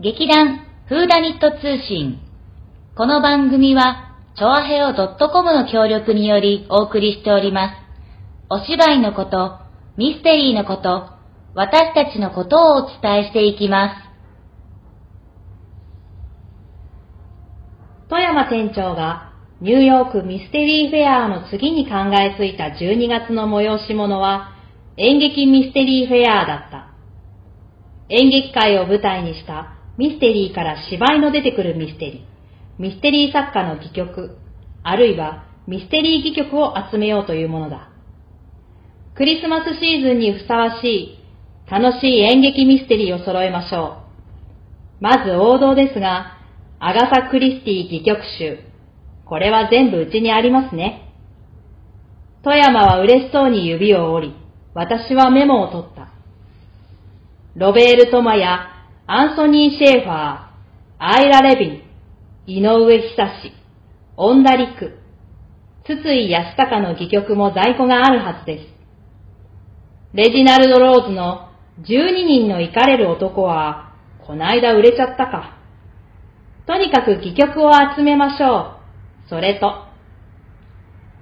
劇団フーダニット通信。この番組は、チョアヘオ .com の協力によりお送りしております。お芝居のこと、ミステリーのこと、私たちのことをお伝えしていきます。富山店長がニューヨークミステリーフェアの次に考えついた12月の催し物は演劇ミステリーフェアだった。演劇界を舞台にしたミステリーから芝居の出てくるミステリー、ミステリー作家の戯曲、あるいはミステリー戯曲を集めようというものだ。クリスマスシーズンにふさわしい楽しい演劇ミステリーを揃えましょう。まず王道ですが、アガサ・クリスティ戯曲集。これは全部うちにありますね。富山は嬉しそうに指を折り、私はメモを取った。ロベール・トマやアンソニー・シェーファー、アイラ・レビン、井上久志、オンダリク、筒井康隆の戯曲も在庫があるはずです。レジナルド・ローズの12人のイかれる男は、こないだ売れちゃったか。とにかく戯曲を集めましょう。それと、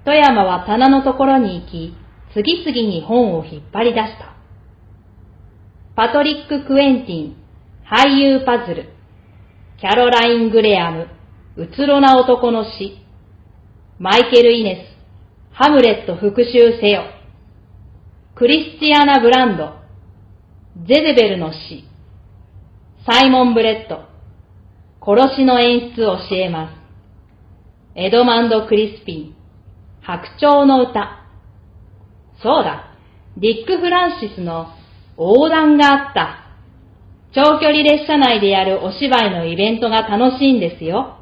富山は棚のところに行き、次々に本を引っ張り出した。パトリック・クエンティン、俳優パズル、キャロライン・グレアム、うつろな男の詩、マイケル・イネス、ハムレット復讐せよ、クリスチアナ・ブランド、ゼゼベルの詩、サイモン・ブレット、殺しの演出を教えます。エドマンド・クリスピン、白鳥の歌。そうだ、ディック・フランシスの横断があった。長距離列車内でやるお芝居のイベントが楽しいんですよ。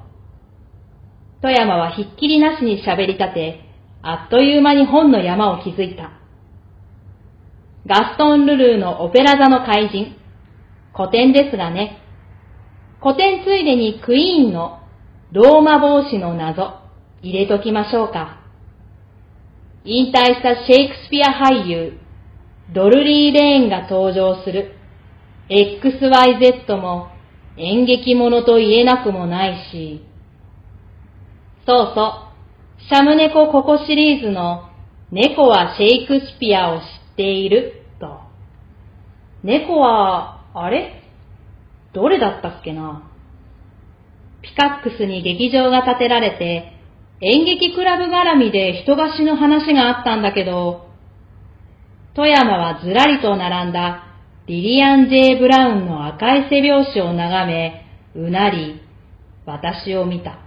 富山はひっきりなしに喋り立て、あっという間に本の山を築いた。ガストン・ルルーのオペラ座の怪人。古典ですがね。古典ついでにクイーンのローマ帽子の謎入れときましょうか。引退したシェイクスピア俳優ドルリー・レーンが登場する XYZ も演劇ものと言えなくもないし、そうそう、シャムネコココシリーズの猫はシェイクスピアを知っている。と。猫は、あれ？どれだったっけな？ピカックスに劇場が建てられて、演劇クラブ絡みで人が死ぬ話があったんだけど、富山はずらりと並んだリリアン・ジェイ・ブラウンの赤い背拍子を眺め、うなり、私を見た。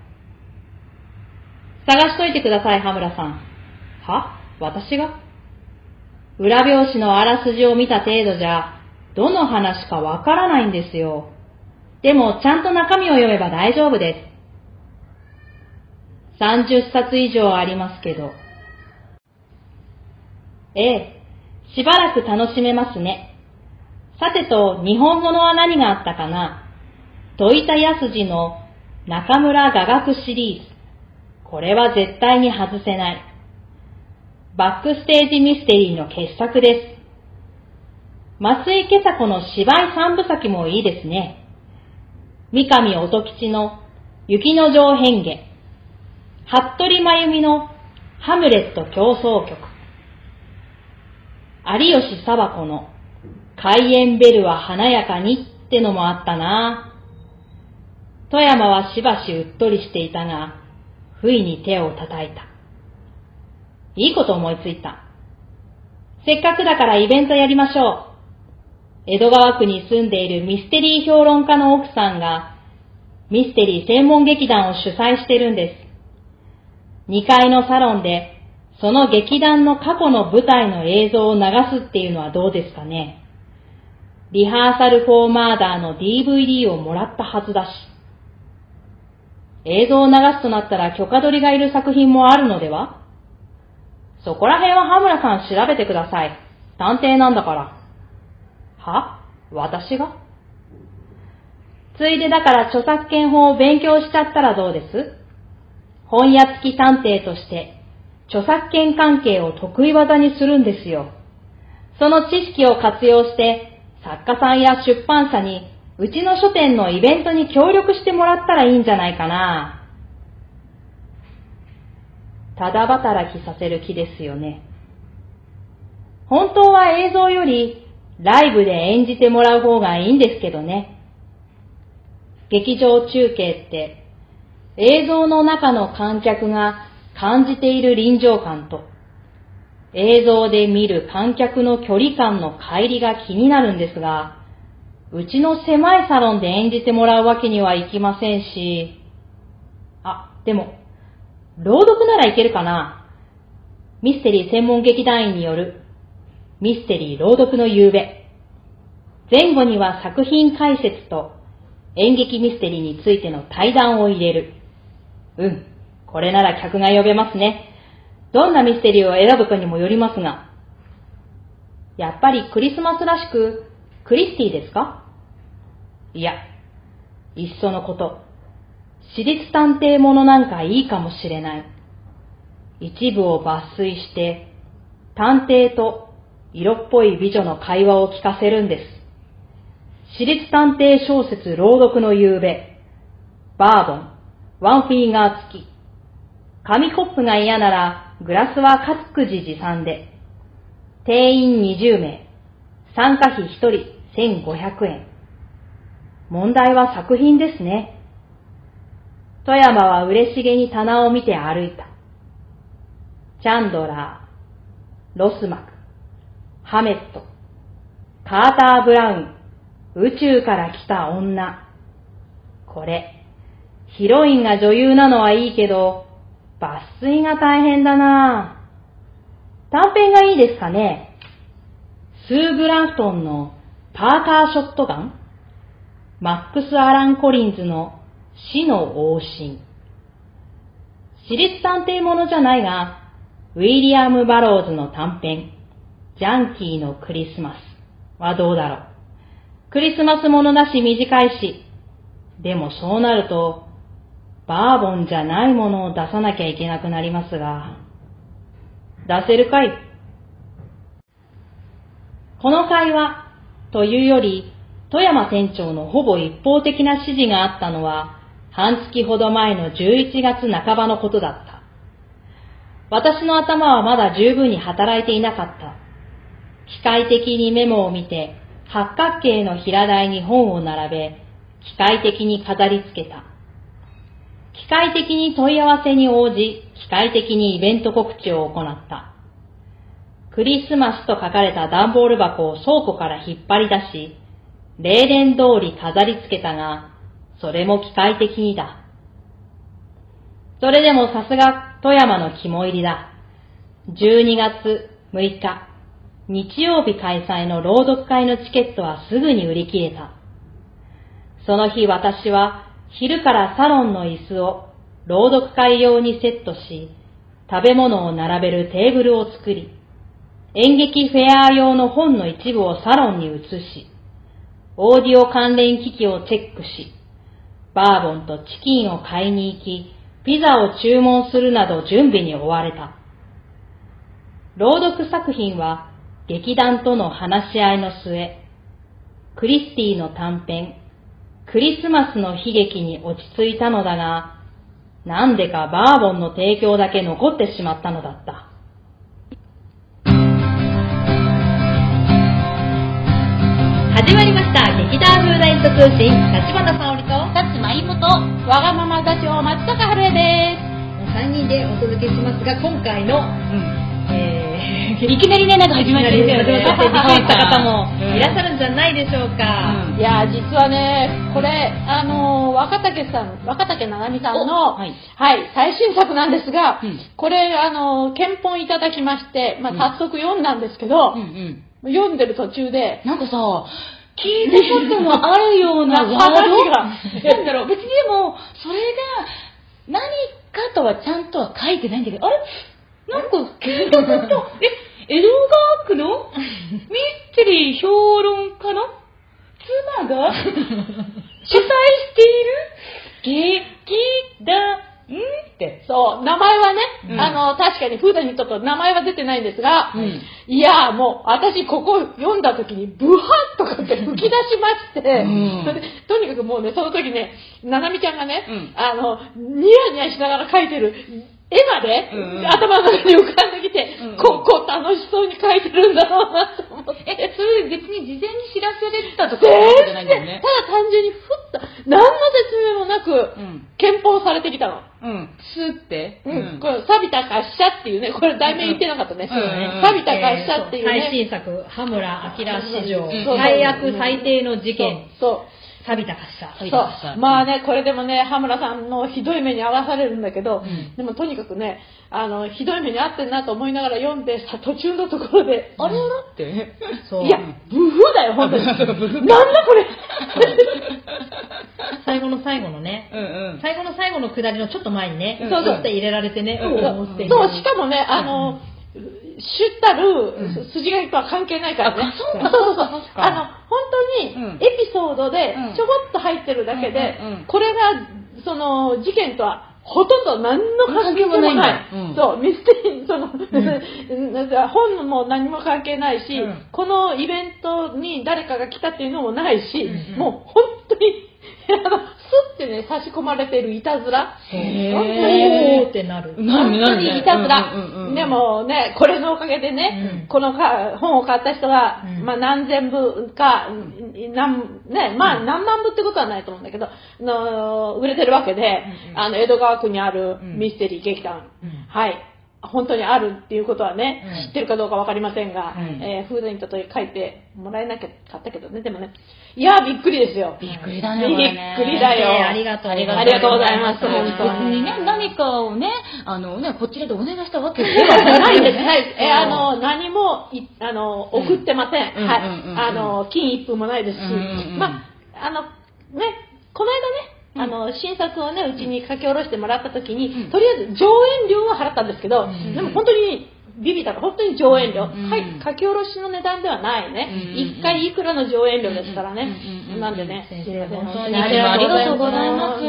探しといてください、羽村さん。は？私が？裏表紙のあらすじを見た程度じゃ、どの話かわからないんですよ。でも、ちゃんと中身を読めば大丈夫です。30冊以上ありますけど。ええ、しばらく楽しめますね。さてと、日本語のは何があったかな？戸板康二の中村雅楽シリーズ。これは絶対に外せない。バックステージミステリーの傑作です。松井今朝子の芝居三部作もいいですね。三上音吉の雪の上変化。服部真由美のハムレット競争曲。有吉佐和子の開演ベルは華やかにってのもあったな富山はしばしうっとりしていたが、不意に手を叩いた。いいこと思いついた。せっかくだからイベントやりましょう。江戸川区に住んでいるミステリー評論家の奥さんが、ミステリー専門劇団を主催してるんです。2階のサロンで、その劇団の過去の舞台の映像を流すっていうのはどうですかね。リハーサル・フォー・マーダーの DVD をもらったはずだし。映像を流すとなったら許可取りがいる作品もあるのでは？そこら辺は羽村さん調べてください。探偵なんだから。は？私が？ついでだから著作権法を勉強しちゃったらどうです？本屋付き探偵として著作権関係を得意技にするんですよ。その知識を活用して作家さんや出版社にうちの書店のイベントに協力してもらったらいいんじゃないかな。ただ働きさせる気ですよね。本当は映像よりライブで演じてもらう方がいいんですけどね。劇場中継って映像の中の観客が感じている臨場感と映像で見る観客の距離感の乖離が気になるんですが、うちの狭いサロンで演じてもらうわけにはいきませんし、あ、でも、朗読ならいけるかな？ミステリー専門劇団員によるミステリー朗読の夕べ。前後には作品解説と演劇ミステリーについての対談を入れる。うん、これなら客が呼べますね。どんなミステリーを選ぶかにもよりますが。やっぱりクリスマスらしく、クリスティですか？いや、いっそのこと。私立探偵ものなんかいいかもしれない。一部を抜粋して、探偵と色っぽい美女の会話を聞かせるんです。私立探偵小説朗読の夕べ、バーボン、ワンフィーガー付き。紙コップが嫌ならグラスは各自持参で。定員20名、参加費1人1500円。問題は作品ですね。富山は嬉しげに棚を見て歩いた。チャンドラー、ロスマク、ハメット、カーター・ブラウン、宇宙から来た女。これ、ヒロインが女優なのはいいけど、抜粋が大変だな。短編がいいですかね。スー・グラフトンのパーカーショットガン。マックス・アラン・コリンズの死の王神。私立探偵ものじゃないが、ウィリアム・バローズの短編、ジャンキーのクリスマス。はどうだろう。クリスマスものなし短いし、でもそうなると、バーボンじゃないものを出さなきゃいけなくなりますが、出せるかい？この会話というより、富山店長のほぼ一方的な指示があったのは、半月ほど前の11月半ばのことだった。私の頭はまだ十分に働いていなかった。機械的にメモを見て、八角形の平台に本を並べ、機械的に飾り付けた。機械的に問い合わせに応じ、機械的にイベント告知を行った。クリスマスと書かれた段ボール箱を倉庫から引っ張り出し、例年通り飾り付けたが、それも機械的にだ。それでもさすが富山の肝入りだ。12月6日、日曜日開催の朗読会のチケットはすぐに売り切れた。その日私は昼からサロンの椅子を朗読会用にセットし、食べ物を並べるテーブルを作り、演劇フェア用の本の一部をサロンに移し、オーディオ関連機器をチェックし、バーボンとチキンを買いに行き、ピザを注文するなど準備に追われた。朗読作品は劇団との話し合いの末、クリスティの短編、クリスマスの悲劇に落ち着いたのだが、なんでかバーボンの提供だけ残ってしまったのだった。始まりました。劇団風大ヒット通信、立花沙織と、立間妹、わがまま座長、松坂春江です。3人でお届けしますが、今回の、うん、えー、いきなりね、なんか始まりましたよね。びっくりした方もいらっしゃるんじゃないでしょうか。うん、いや、実はね、これ、あの、若竹さん、若竹七海さんの、はい、はい、最新作なんですが、うん、これ、あの、検本いただきまして、まあ、早速読んだんですけど、うんうん。読んでる途中で、なんかさ、聞いたこともあるような ワード？が、なんだろう、別にでも、それが何かとはちゃんとは書いてないんだけど、あれ？なんか聞いたこと、え、江戸川区の？ミステリー評論家の？妻が？主催している？劇団って。そう、名前はね、うん、あの、確かにフーダにちょっと名前は出てないんですが、うん、いや、もう、私ここ読んだ時に、ブハッとかって吹き出しまして、うん。それでとにかくもうね、その時ね、ななみちゃんがね、うん。あの、ニヤニヤしながら描いてる絵まで、うんうん頭の中に浮かんできて、うんうんここ楽しそうに描いてるんだろうなと思って。え、それ別に事前に知らせれてたとかじゃないんだよね。ただ単純にふっと、何の説明もなく、うん。憲法されてきたの。うん。スーって？うん、これ、錆びた滑車っていうね、これ題名言ってなかったね。うんうん錆びた滑車っていう最ね。新作、羽村明史上うん、最悪最低の事件、そう。錆びた発射。錆びそうまあね、これでもね、羽村さんのひどい目に遭わされるんだけど、ん。でもとにかくね、あの、ひどい目に遭ってんなと思いながら読んで、さ、途中のところで、あれ？あって。れそう。いや、ブフだよ、本当に。なんだこれ？最後の最後のね、うんうん。最後の最後の下りのちょっと前にね、ううそう。って入れられてね、うんそう、しかもね、あの、シュったる筋書きとは関係ないからね。あそうそうそうあの、本当にうん。エピソードでうん。ちょこっと入ってるだけでこれが、その、事件とは、ほとんど何の関係もない。ない。うん。そう、ミステリー、その、なん。か 本も何も関係ないし、うん。このイベントに誰かが来たっていうのもないし、うん。もう本当に、スッてね、差し込まれてるいたずら。へ本当にーってなる。何本当にいたずら、でもね、これのおかげでね、うん。このか本を買った人が、うん。まあ何千部か、何、ね、まあ何万部ってことはないと思うんだけど、の売れてるわけで、あの、江戸川区にあるうん。ミステリー劇団、うん。はい。本当にあるっていうことはね、うん。知ってるかどうかわかりませんが、うん。えーフードイントと書いてもらえなかったけどね、でもね、いやーびっくりですよ。びっくりだね、びっくりだよ。ねありがとうありありがとうございます別本当に。にね、何かをね、あのね、こちらでお願いしたわけではないです、ねないです。え、あの、何もい、あの、送ってません。うん。はいうん。うん。うん。あの、金一封もないですし、うん。うん。うん。まあ、あの、ね、この間ね、あの、新作をね、うちに書き下ろしてもらった時に、うん。とりあえず上演料は払ったんですけど、ん。でも本当に、ビビったら本当に上演料、うん。はい、書き下ろしの値段ではないね。うん。うん一、回いくらの上演料ですからね。なんでね、先。生本当にありがとうございます。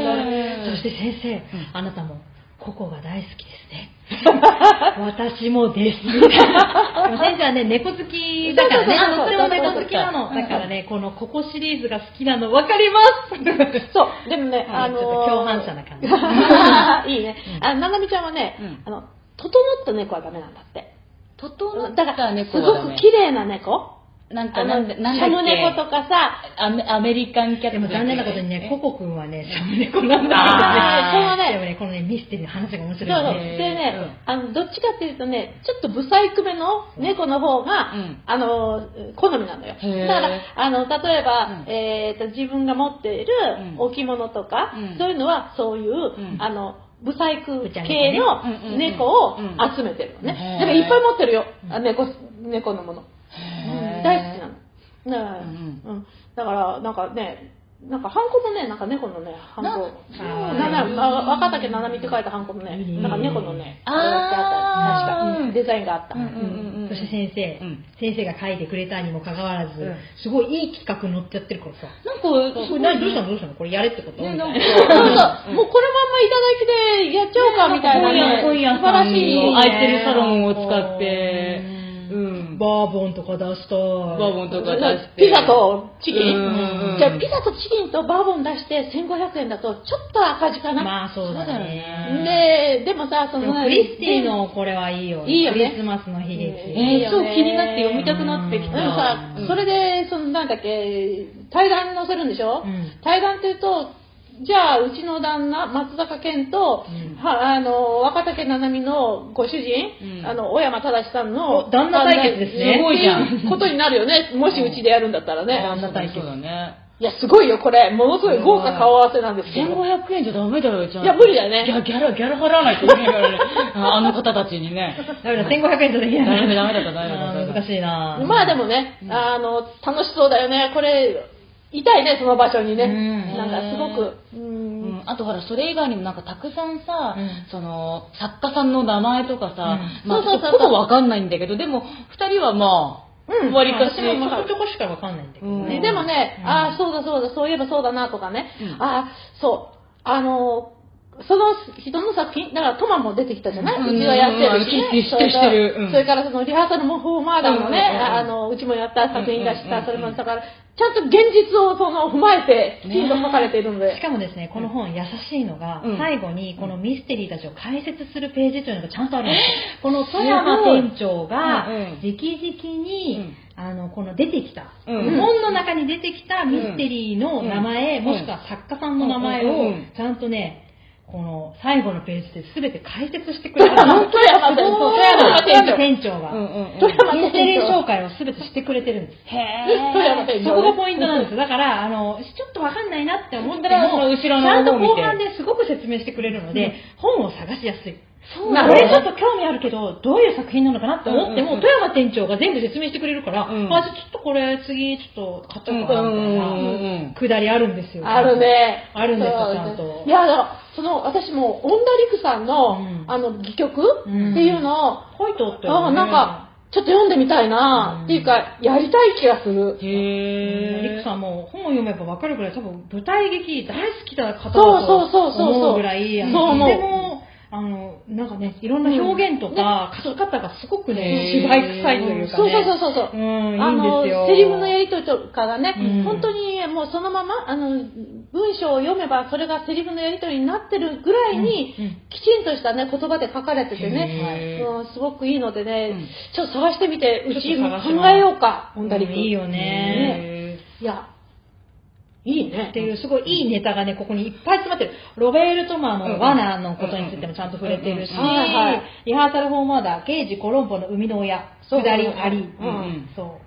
そして先生、あなたも、ココが大好きですね。私もです。先生はね、猫好きだからね、あの、それも猫好きなの。だからね、このココシリーズが好きなの分かります。そう、でもね、はいあのーちょっと共犯者な感じ いいね。あ、ななみちゃんはね、うんあの、整った猫はダメなんだって。整っだから、た猫すはダメごく綺麗な猫なんか、なんで、なんシャムだっけ猫とかさ、アメアメリカンキャットでも残念なことにね、ココくんはね、サムネコなんだあー。そのね。でもね、このね、ミステリーの話が面そうそう。白いよね。でね、あの、どっちかっていうとね、ちょっとブサイクめの猫の方が、うん。あの、好みなのよ。だから、あの、例えば、うん。えっ、と、自分が持っているうん。置物とか、うん。そういうのは、そういう、ん。あの、ブサイク系の猫をうん集めてるのへね。ーだからいっぱい持ってるよ、あ猫、猫のもの。大好きなの。だから、うんうんだから、なんかね、なんか、ハンコもね、なんか猫のね、ハンコ。若竹七海って書いたハンコもね、なんか猫のね、ああった。確か、うんデザインがあった。うんうんうんうんそして先生、うん先生が書いてくれたにもかかわらず、うんすごいいい企画乗っちゃってるからさ。なんか、これ何どうしたのどうしたのこれやれってこと、ねみたもうこのまんまいただきでやっちゃおうかみたいなね。素晴らしい。空いてるサロンを使って、うん。バーボンとか出したい。バーボンとか出して。ピザとチキン、うんじゃあピザとチキンとバーボン出して1500円だとちょっと赤字かな。まあそうだね。で、でもさ、その、クリスティのこれはいいよ。いいよねクリスマスの日ですよ。えー、そう気になって読みたくなってきた。でもさ、うんそれで、そのなんだっけ、対談に載せるんでしょ、うん対談っていうと、じゃあ、うちの旦那、松坂健と、うんはあの、若竹七海のご主人、うんあの、小山正さんの、お旦那対決ですねすすごいじゃんことになるよね。もしうちでやるんだったらね。旦那対決そうだね。いや、すごいよ、これ。ものすごい豪華顔合わせなんですけど。1500円じゃダメだよ、ちゃんと。いや無理だよねギャギャラ、ギャラ払わないといけないからね。ああの方たちにね。ダメだ、1500円じゃできない。ダメだダメだダメだダメだあー難しいなまあでもね、あの、楽しそうだよね。これ、痛いね、その場所にね。うん。なんかすごく、う。うん。ん、あとほら、それ以外にもなんかたくさんさ、うん。その、作家さんの名前とかさ、うまあ、そうそうそう。ほぼわかんないんだけど、でも、二人はまあ、うん。割かし、私もちょこちょこしかわかんないんだけどうん。ね。でもね、うん。ああ、そうだそうだ、そういえばそうだなとかね、うん。ああ、そう、あの、その人の作品、だからトマも出てきたじゃない、うん。うちはやってるし、うん。ね。それからそのリハーサルもフォーマーダーのね、うん。うん。うん。あの、うちもやった作品だしさ、うん。うん。うん。それもだから、ちゃんと現実をその踏まえて、きちんと書かれているので。しかもですね、この本優しいのが、うん。最後にこのミステリーたちを解説するページというのがちゃんとあるんですよ。この富山店長がうんうん、直々に、あの、この出てきた、うん。本の中に出てきたミステリーの名前、うん。もしくは作家さんの名前をうん。うん。うん、ちゃんとね、この最後のページで全て解説してくれる。本当やま富山店長が、富山ミステリー紹介を全てしてくれてるんです。へ富山店長そこがポイントなんです。だから、あの、ちょっとわかんないなって思ってだから後ろのちゃんと後半ですごく説明してくれるので、本を探しやすい。そうこれちょっと興味あるけど、どういう作品なのかなって思っても、富山店長が全部説明してくれるから、うんあ、じゃあちょっとこれ次ちょっと買っちゃおうかなみたいな、くだりあるんですよ。ある。ね。あるんですよちゃんといや、だから、その、私も、恩田陸さんの、うん。あの、戯曲うん。っていうのを、書いてあったあよね。なんか、ちょっと読んでみたいな、うん。っていうか、やりたい気がする。へリクさんも本を読めばわかるぐらい多分舞台劇大好きな方だそうそうそうそうと思うぐらい、あのそう思う。とても、あの、なんかね、いろんな表現とか書き方がすごくね、芝居臭いというかそうね。そうそうそうそう。うん、いいあのんですよ。セリフのやりとりとかがね、うん。本当にもうそのままあの文章を読めばそれがセリフのやりとりになってるぐらいに、うんうん。きちんとしたね言葉で書かれててね、うん、すごくいいのでね、うん。ちょっと探してみてうち考えようか。本当に、うん。いいよね。いやいいね。っていうすごいいいネタがね、ここにいっぱい詰まってる。ロベール・トマの罠のことについてもちゃんと触れてるし、リハーサル・フォーマーダー、刑事・コロンボの生みの親、そう。下り。あり、そう。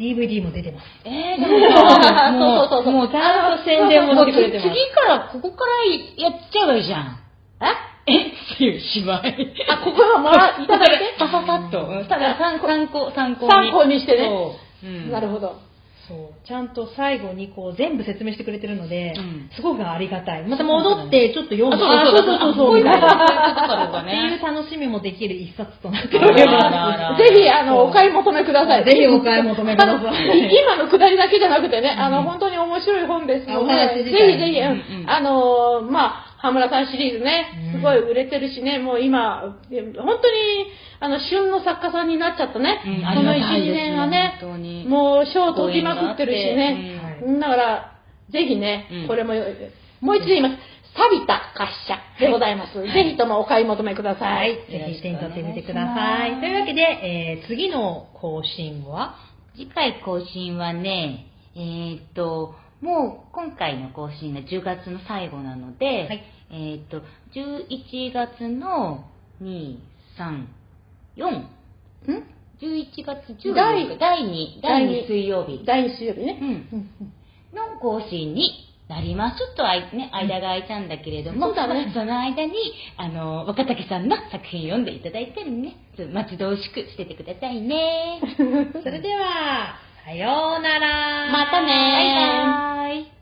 DVD も出てます。えー、でもそうそうそうそう。もうちゃんと宣伝もしてくれてます。次から、ここからやっちゃえばいいじゃん。え？え？っていう芝居。あここはもらいただいてさささっと。うん。ただ参参考、参考に。参考にしてね。なるほどそう。ちゃんと最後にこう全部説明してくれてるので、うん。すごくありがたい。また戻ってちょっと読んで、あそうそうそうそうそう。っていう楽しみもできる一冊となっておりまららぜひ、あの、お買い求めください。ぜひお買い求めください。今のくだりだけじゃなくてね、あの、うん。本当に面白い本ですので、自体ぜひぜひ、うん。あの、まあ、羽村さんシリーズねう、んすごい売れてるしね、もう今、本当に、あの、旬の作家さんになっちゃったね。うんこの1、ありがたいです2年はねもう賞を取りまくってるしね。うんだから、ぜひね、うんこれも、もう一度言います。錆びた滑車でございます。いぜひともお買い求めくださ。はいい。ぜひ手に取ってみてください。というわけで、えー次の更新は？次回更新はね、えーっと、もう今回の更新が10月の最後なので、はいえーっと、11月の2、3、4、ん ?11 月14第日、第2、第2水曜日、第2水曜日ね。うん、の更新になります。ちょっとあい、ね、間が空いたんだけれども、そうだねまあその間に、あの、若竹さんの作品読んでいただいたりね、ちょっと待ち遠しくしててくださいね。それでは、さようなら。またねバイバイ。